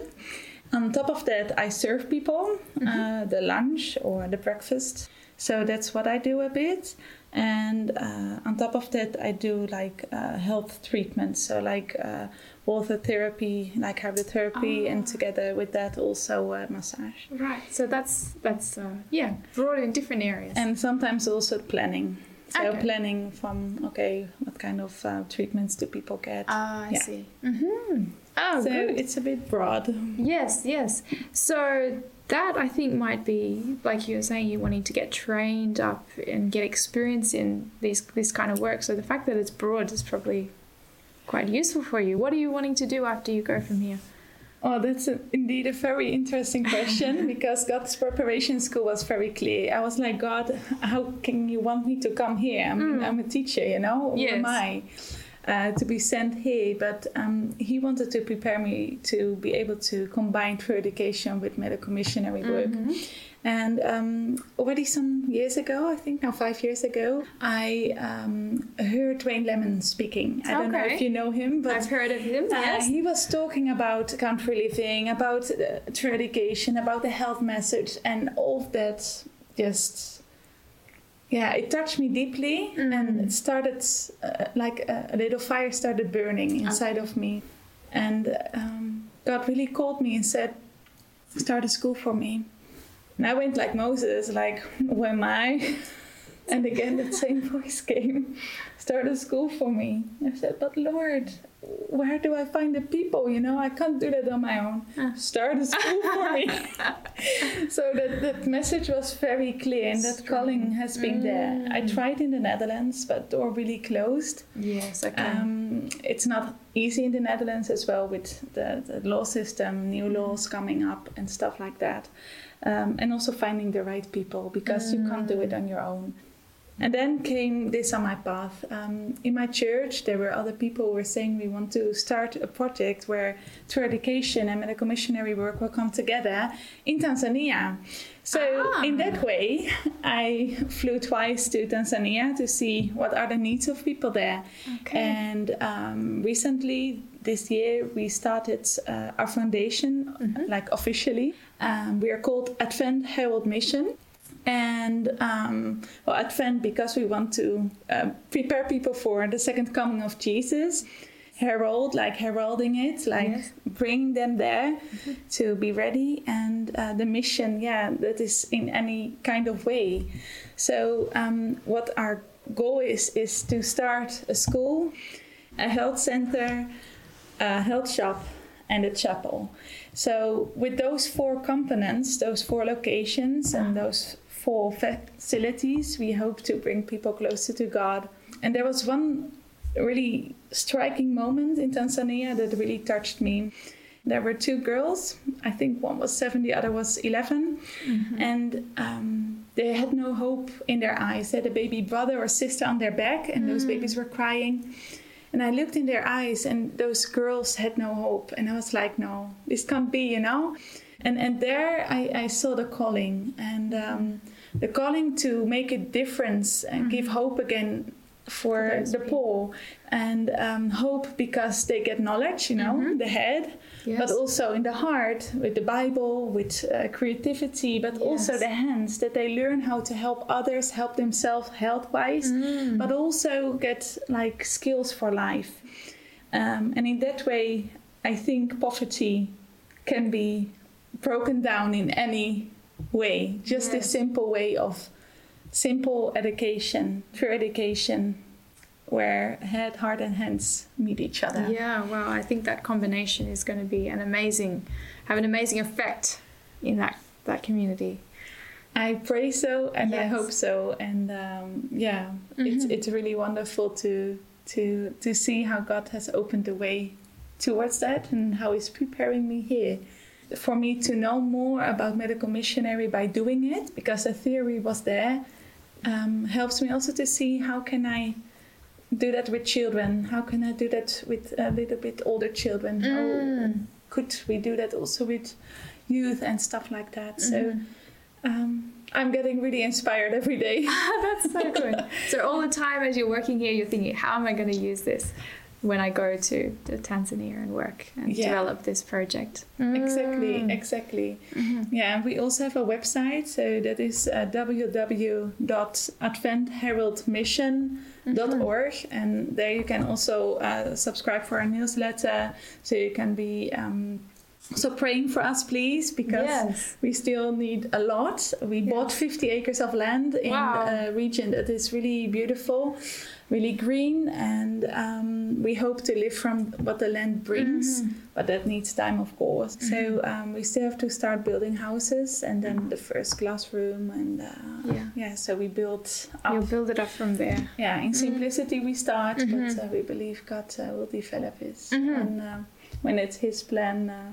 on top of that, I serve people mm-hmm. uh, the lunch or the breakfast. So that's what I do a bit. And uh, on top of that, I do like uh, health treatments. So, like uh, water therapy, like hydrotherapy, oh. and together with that, also uh, massage. Right. So, that's, that's uh, yeah, broad in different areas. And sometimes also planning. So okay. planning from okay, what kind of uh, treatments do people get? Ah, I yeah. see. Mm-hmm. Oh, so good. it's a bit broad. Yes, yes. So that I think might be like you were saying, you wanting to get trained up and get experience in this this kind of work. So the fact that it's broad is probably quite useful for you. What are you wanting to do after you go from here? Oh, that's a, indeed a very interesting question <laughs> because God's preparation school was very clear. I was like, God, how can you want me to come here? I'm, mm. I'm a teacher, you know? Yes. Who am I? Uh, to be sent here, but um, he wanted to prepare me to be able to combine true education with medical missionary work. Mm-hmm. And um, already some years ago, I think now five years ago, I um, heard Wayne Lemon speaking. I don't know if you know him, but I've heard of him. Uh, yes. He was talking about country living, about uh, education, about the health message, and all of that just yeah it touched me deeply and it started uh, like a, a little fire started burning inside of me. And um, god really called me and said start a school for me. And i went like moses like who am i? <laughs> And again that same <laughs> voice came start a school for me. I said but lord where do I find the people? You know, I can't do that on my own. Start a school for <laughs> me. so that, that message was very clear and that calling has been there. I tried in the Netherlands, but door really closed. Yes, okay. Um, it's not easy in the Netherlands as well with the, the law system, new laws coming up and stuff like that. Um, and also finding the right people because you can't do it on your own. And then came this on my path. Um, in my church, there were other people who were saying we want to start a project where through education and medical missionary work will come together in Tanzania. So Ah. in that way, <laughs> I flew twice to Tanzania to see what are the needs of people there. Okay. And um, recently, this year, we started uh, our foundation, like officially. Um, we are called Advent Herald Mission. And um, well, Advent because we want to um, prepare people for the second coming of Jesus. Herald, like heralding it, like Yes. bringing them there to be ready. And uh, the mission, yeah, that is in any kind of way. So, um, what our goal is, is to start a school, a health center, a health shop, and a chapel. So, with those four components, those four locations, and those four facilities, we hope to bring people closer to God. And there was one really striking moment in Tanzania that really touched me. There were two girls, I think one was seven, the other was 11, and um, they had no hope in their eyes. They had a baby brother or sister on their back, and those babies were crying. And I looked in their eyes, and those girls had no hope. And I was like, no, this can't be, you know? And, and there I, I saw the calling, and um, the calling to make a difference and give hope again for the poor. And um, hope because they get knowledge, you know, the head, Yes. but also in the heart with the Bible, with uh, creativity, but also the hands that they learn how to help others, help themselves health wise, but also get like skills for life. Um, and in that way, I think poverty can be broken down in any way, just a simple way of simple education, pure education, where head, heart, and hands meet each other. Yeah, well, I think that combination is going to be an amazing, have an amazing effect in that that community. I pray so, and I hope so, and um, yeah, it's it's really wonderful to to to see how God has opened the way towards that, and how He's preparing me here for me to know more about medical missionary by doing it, because the theory was there, um, helps me also to see how can I do that with children, how can I do that with a little bit older children, how could we do that also with youth and stuff like that. So um, I'm getting really inspired every day. <laughs> That's so good. <laughs> so all the time as you're working here, you're thinking, how am I going to use this when I go to, to Tanzania and work and Yeah. develop this project? Exactly, exactly. Yeah, and we also have a website, so that is uh, www.adventheraldmission.org, and there you can also uh, subscribe for our newsletter, so you can be um, also praying for us, please, because Yes. we still need a lot. We bought 50 acres of land in Wow. a region that is really beautiful, really green, and um, we hope to live from what the land brings. But that needs time, of course. So um, we still have to start building houses, and then the first classroom, and uh, Yeah. yeah. So we build up. You'll build it up from there. Yeah, in simplicity we start, but uh, we believe God uh, will develop it. And uh, when it's His plan, uh,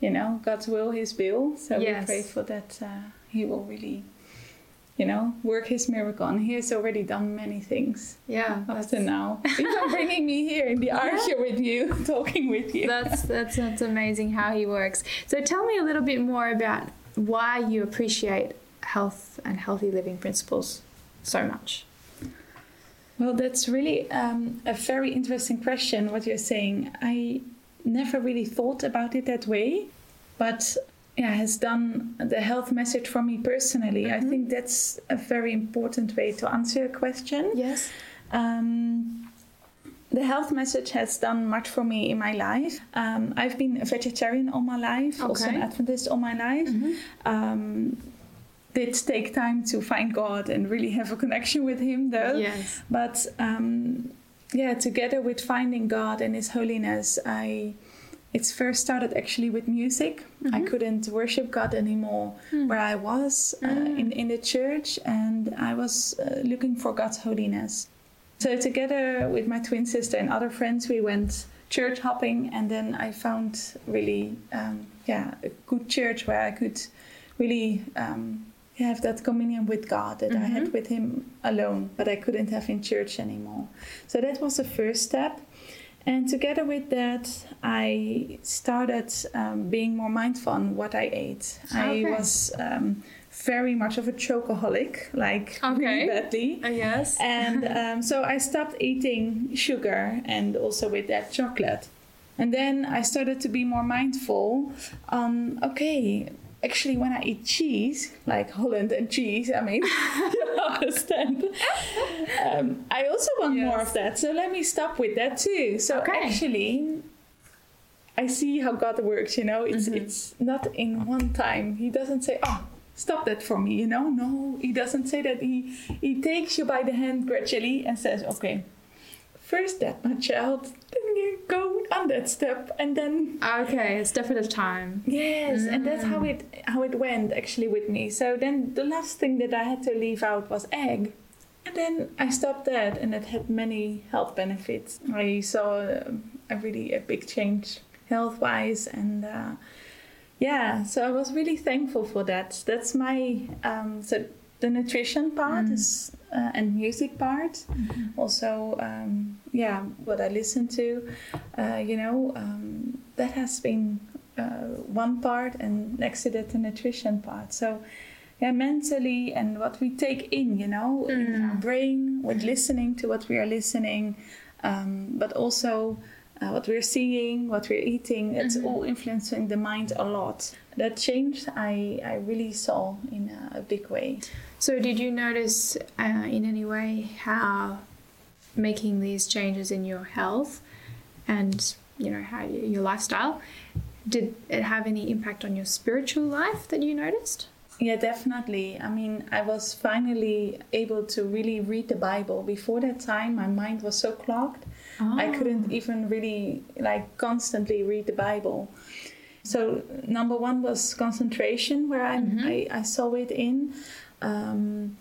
you know, God's will, His will. So Yes. we pray for that uh, He will really, you know, work His miracle. And He has already done many things Yeah, up that's, to now. <laughs> Even bringing me here in the Arche with you, <laughs> talking with you. that's that's that's amazing how he works. So tell me a little bit more about why you appreciate health and healthy living principles so much. Well, that's really um, a very interesting question, what you're saying. I never really thought about it that way, but yeah has done the health message for me personally. I Mhm. think that's a very important way to answer your question. Yes. Um, the health message has done much for me in my life. Um, I've been a vegetarian all my life, also an Adventist all my life. Um, did take time to find God and really have a connection with Him, though. Yes. But um, yeah, together with finding God and His holiness, I it's first started actually with music. I couldn't worship God anymore where I was uh, in in the church, and I was uh, looking for God's holiness. So together with my twin sister and other friends, we went church hopping, and then I found really um, yeah a good church where I could really. Um, have that communion with God that I had with Him alone, but I couldn't have in church anymore. So that was the first step. And together with that, I started um, being more mindful on what I ate. Okay. I was um, very much of a chocoholic, like Okay. really badly. Oh, yes. And <laughs> um, so I stopped eating sugar and also with that chocolate. And then I started to be more mindful on okay, actually, when I eat cheese, like Holland and cheese, I mean, <laughs> understand. Um, I also want more of that. So let me stop with that too. So Okay. actually, I see how God works, you know, it's, it's not in one time. He doesn't say, oh, stop that for me, you know? No, he doesn't say that. He, he takes you by the hand gradually and says, okay, first that, my child, then you go on that step, and then Okay, a step at a time. Yes, and that's how it how it went actually with me. So then the last thing that I had to leave out was egg. And then I stopped that and it had many health benefits. I saw um, a really a big change health wise and uh, yeah, so I was really thankful for that. That's my um, so the nutrition part is uh, and music part. Also, um, yeah, what I listen to, uh, you know, um, that has been uh, one part, and next to that, the nutrition part. So, yeah, mentally and what we take in, you know, in our brain with listening to what we are listening, um, but also uh, what we're seeing, what we're eating. It's all influencing the mind a lot. That change I, I really saw in a, a big way. So, did you notice uh, in any way how making these changes in your health and you know how your lifestyle did it have any impact on your spiritual life that you noticed? Yeah, definitely. I mean, I was finally able to really read the Bible. Before that time, my mind was so clogged. I couldn't even really like constantly read the Bible. So number one was concentration, where I I, I saw it in. Um,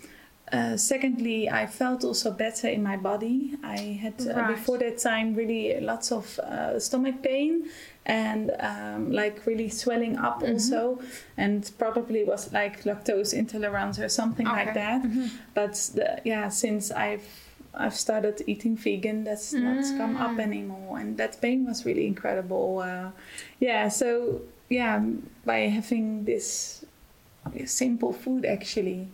uh, secondly, I felt also better in my body. I had uh, Right. before that time really lots of uh, stomach pain and um, like really swelling up also, and probably was like lactose intolerance or something like Okay. that. But the, yeah, since I've I've started eating vegan, that's not come up anymore, and that pain was really incredible. Uh, yeah, so yeah, by having this simple food actually.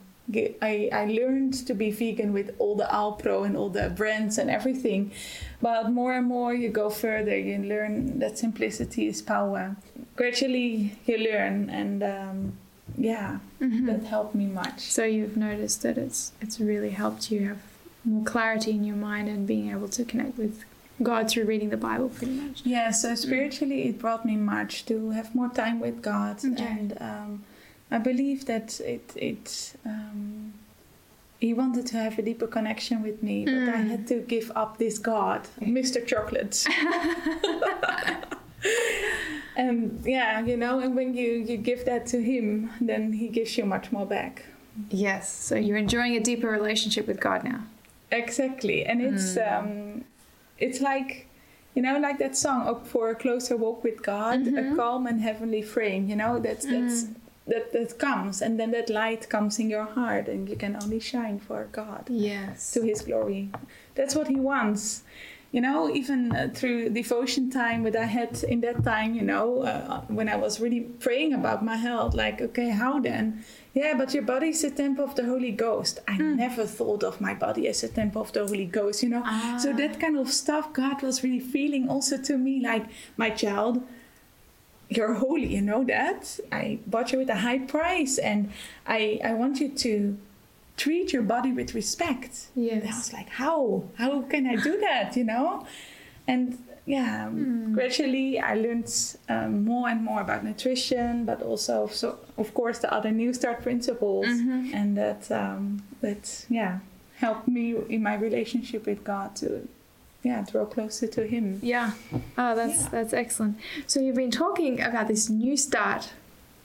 I, I learned to be vegan with all the Alpro and all the brands and everything. But more and more you go further, you learn that simplicity is power. Gradually you learn, and um, yeah, that helped me much. So you've noticed that it's it's really helped you have more clarity in your mind and being able to connect with God through reading the Bible, pretty much. Yeah, so spiritually, it brought me much to have more time with God, Okay. and um, I believe that it it um, He wanted to have a deeper connection with me, but I had to give up this God, Mr. Chocolate. <laughs> <laughs> and yeah, you know, and when you you give that to Him, then He gives you much more back. Yes. So you're enjoying a deeper relationship with God now. Exactly, and it's um, it's like you know, like that song "Oh, for a closer walk with God," a calm and heavenly frame. You know, that's that's that that comes, and then that light comes in your heart, and you can only shine for God Yes. to His glory. That's what He wants. You know, even uh, through devotion time that I had in that time, you know, uh, when I was really praying about my health, like, okay, how then? Yeah, but your body is a temple of the Holy Ghost. I hmm. never thought of my body as a temple of the Holy Ghost, you know. So ah. that kind of stuff God was really feeling also to me, like, my child, you're holy, you know that. I bought you with a high price, and I I want you to treat your body with respect. Yes. And I was like, how? How can I do that? You know, and yeah, um, gradually I learned um, more and more about nutrition, but also, so of course, the other New Start principles, and that um, that yeah helped me in my relationship with God to yeah draw closer to Him. Yeah. Oh, that's Yeah. that's excellent. So you've been talking about this New Start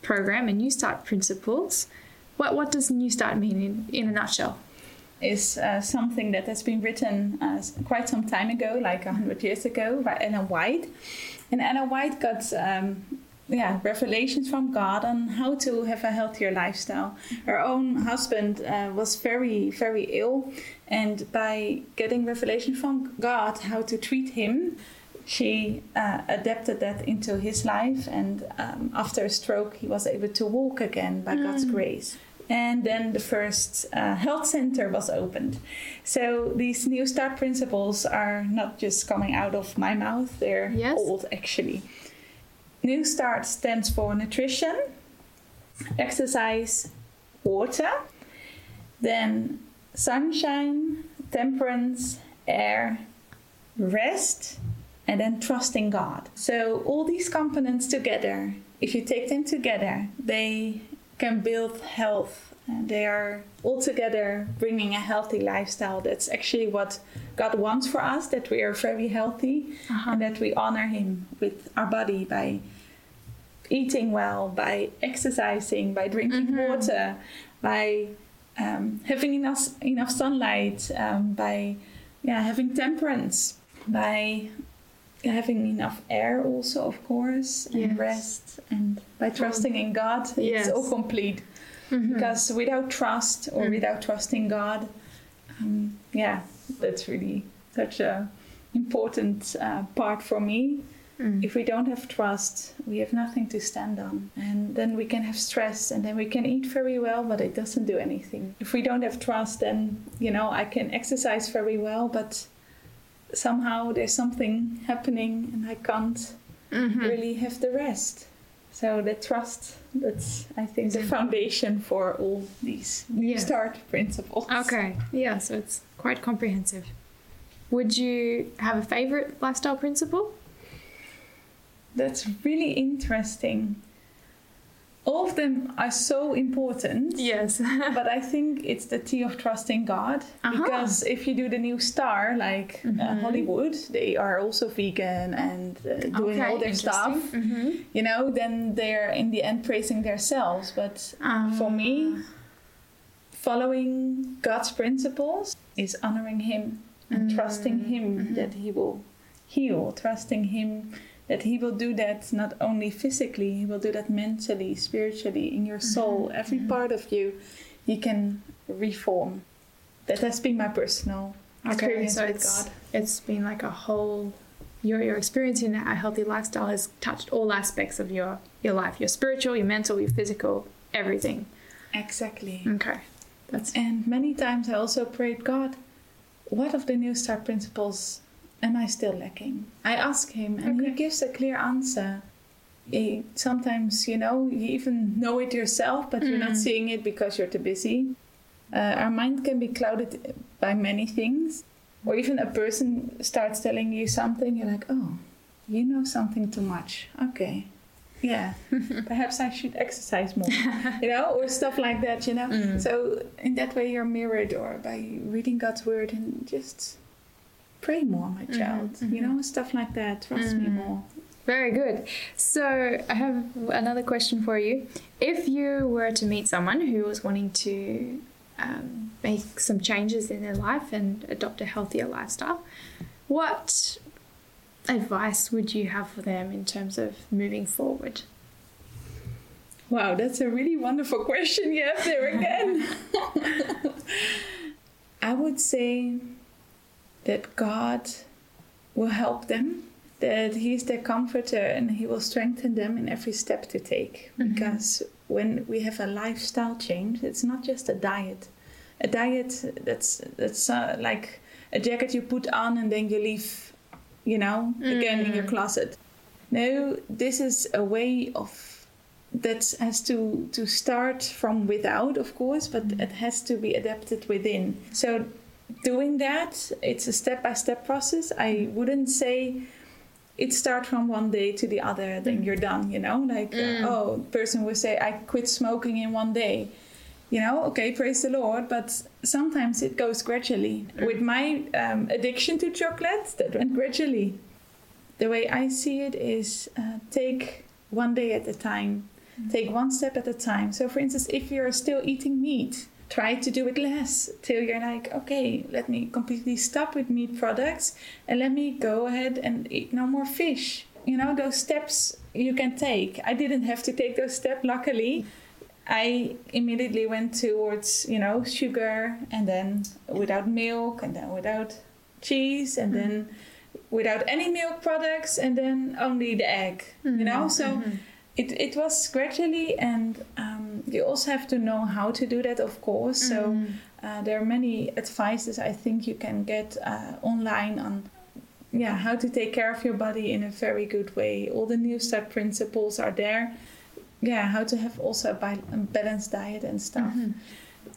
program and New Start principles. What what does New Start mean in, in a nutshell? Is uh, something that has been written uh, quite some time ago, like hundred years ago, by Ellen White. And Ellen White got um, yeah revelations from God on how to have a healthier lifestyle. Her own husband uh, was very very ill, and by getting revelation from God how to treat him. She uh, adapted that into his life, and um, after a stroke, he was able to walk again by God's grace and then the first uh, health center was opened. So these New Start principles are not just coming out of my mouth, they're Yes. old actually. New Start stands for nutrition, exercise, water, then sunshine, temperance, air, rest, and then trusting God. So all these components together, if you take them together, they can build health. And they are all together bringing a healthy lifestyle. That's actually what God wants for us that we are very healthy and that we honor Him with our body by eating well, by exercising, by drinking water, by um, having enough, enough sunlight, um, by yeah, having temperance, by having enough air also, of course, and Yes. rest, and by trusting in God, Yes. it's all complete. Because without trust or without trusting God, um, yeah, that's really such a important uh, part for me. If we don't have trust, we have nothing to stand on. And then we can have stress and then we can eat very well, but it doesn't do anything. If we don't have trust, then, you know, I can exercise very well, but somehow there's something happening and I can't mm-hmm. really have the rest. So the trust, that's, I think, the foundation for all these Yeah. start principles. Okay. Yeah, so it's quite comprehensive. Would you have a favorite lifestyle principle? That's really interesting. All of them are so important. Yes. <laughs> but I think it's the T of trusting God. Uh-huh. Because if you do the new start, like uh, Mm-hmm. Hollywood, they are also vegan and uh, doing all their stuff, hmm you know, then they're in the end praising themselves. But for me, following God's principles is honoring Him and trusting Him that He will heal, trusting Him that He will do that not only physically, He will do that mentally, spiritually, in your mm-hmm. soul, every mm-hmm. part of you, He can reform. That has been my personal Okay, experience so with it's God. it's been like a whole your your experience in a healthy lifestyle has touched all aspects of your your life, your spiritual, your mental, your physical, everything. Exactly. Okay. That's And many times I also prayed, God, what of the New Start principles am I still lacking? I ask Him, and He gives a clear answer. He, sometimes, you know, you even know it yourself, but you're not seeing it because you're too busy. Uh, our mind can be clouded by many things. Or even a person starts telling you something, you're like, oh, you know something too much. Okay. Yeah, <laughs> perhaps I should exercise more, you know, or stuff like that, you know. So, in that way, you're mirrored, or by reading God's word and just pray more, my mm-hmm. child, you mm-hmm. know, stuff like that. Trust me mm-hmm. more. very good. So I have another question for you. If you were to meet someone who was wanting to um, make some changes in their life and adopt a healthier lifestyle, what advice would you have for them in terms of moving forward? Wow, that's a really wonderful question <laughs> you have there again. <laughs> I would say that God will help them, that He's their comforter and He will strengthen them in every step to take. Mm-hmm. Because when we have a lifestyle change, it's not just a diet. A diet that's that's uh, like a jacket you put on and then you leave, you know, again in your mm. closet. No, this is a way of that has to to start from without, of course, but mm-hmm. it has to be adapted within. So doing that, it's a step by step process. I wouldn't say it starts from one day to the other, then you're done, you know? Like, uh, oh, person will say, I quit smoking in one day. You know, okay, praise the Lord, but sometimes it goes gradually. With my um, addiction to chocolate, that went gradually. The way I see it is uh, take one day at a time, take one step at a time. So, for instance, if you're still eating meat, try to do it less till you're like, okay, let me completely stop with meat products and let me go ahead and eat no more fish. You know, those steps you can take. I didn't have to take those steps, luckily. I immediately went towards, you know, sugar and then without milk and then without cheese and then mm-hmm. without any milk products and then only the egg, you mm-hmm. know? So mm-hmm. It, it was gradually and um, you also have to know how to do that of course. So uh, there are many advices i think you can get uh, online on yeah how to take care of your body in a very good way. All the new start principles are there. Yeah how to have also a bi- a balanced diet and stuff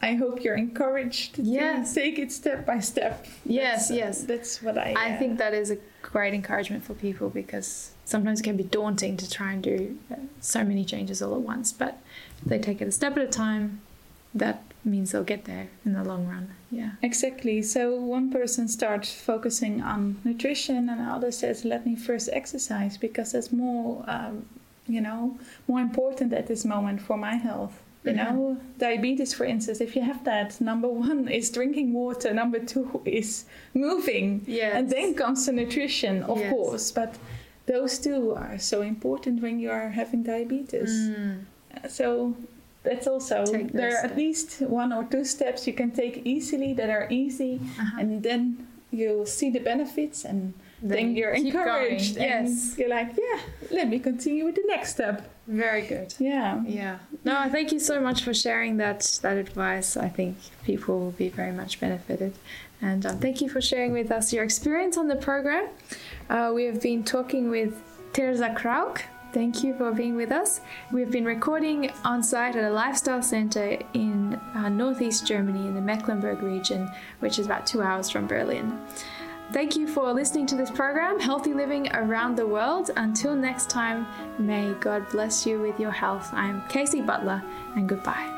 i hope you're encouraged to Yes. take it step by step Yes, That's, uh, yes. that's what i I uh, think that is a great encouragement for people because sometimes it can be daunting to try and do uh, so many changes all at once. But if they take it a step at a time, that means they'll get there in the long run. Yeah. Exactly. So one person starts focusing on nutrition, and another says, "Let me first exercise because that's more, um, you know, more important at this moment for my health." You know, diabetes, for instance, if you have that, number one is drinking water, number two is moving, Yes. and then comes the nutrition, of Yes. course. But those two are so important when you are having diabetes. So that's also Mm. Take there are at least one or two steps you can take easily that are easy, Uh-huh. and then you'll see the benefits, and then, Then you're encouraged. yes. you're like, yeah, let me continue with the next step. Very good. Yeah. Yeah. No, thank you so much for sharing that that advice. I think people will be very much benefited. And um, thank you for sharing with us your experience on the program. Uh, we have been talking with Terza Krauk. Thank you for being with us. We've been recording on site at a lifestyle center in uh, northeast Germany in the Mecklenburg region, which is about two hours from Berlin. Thank you for listening to this program, Healthy Living Around the World. Until next time, may God bless you with your health. I'm Casey Butler, and goodbye.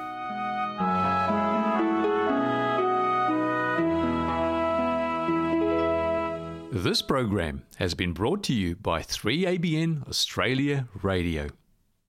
This program has been brought to you by 3ABN Australia Radio.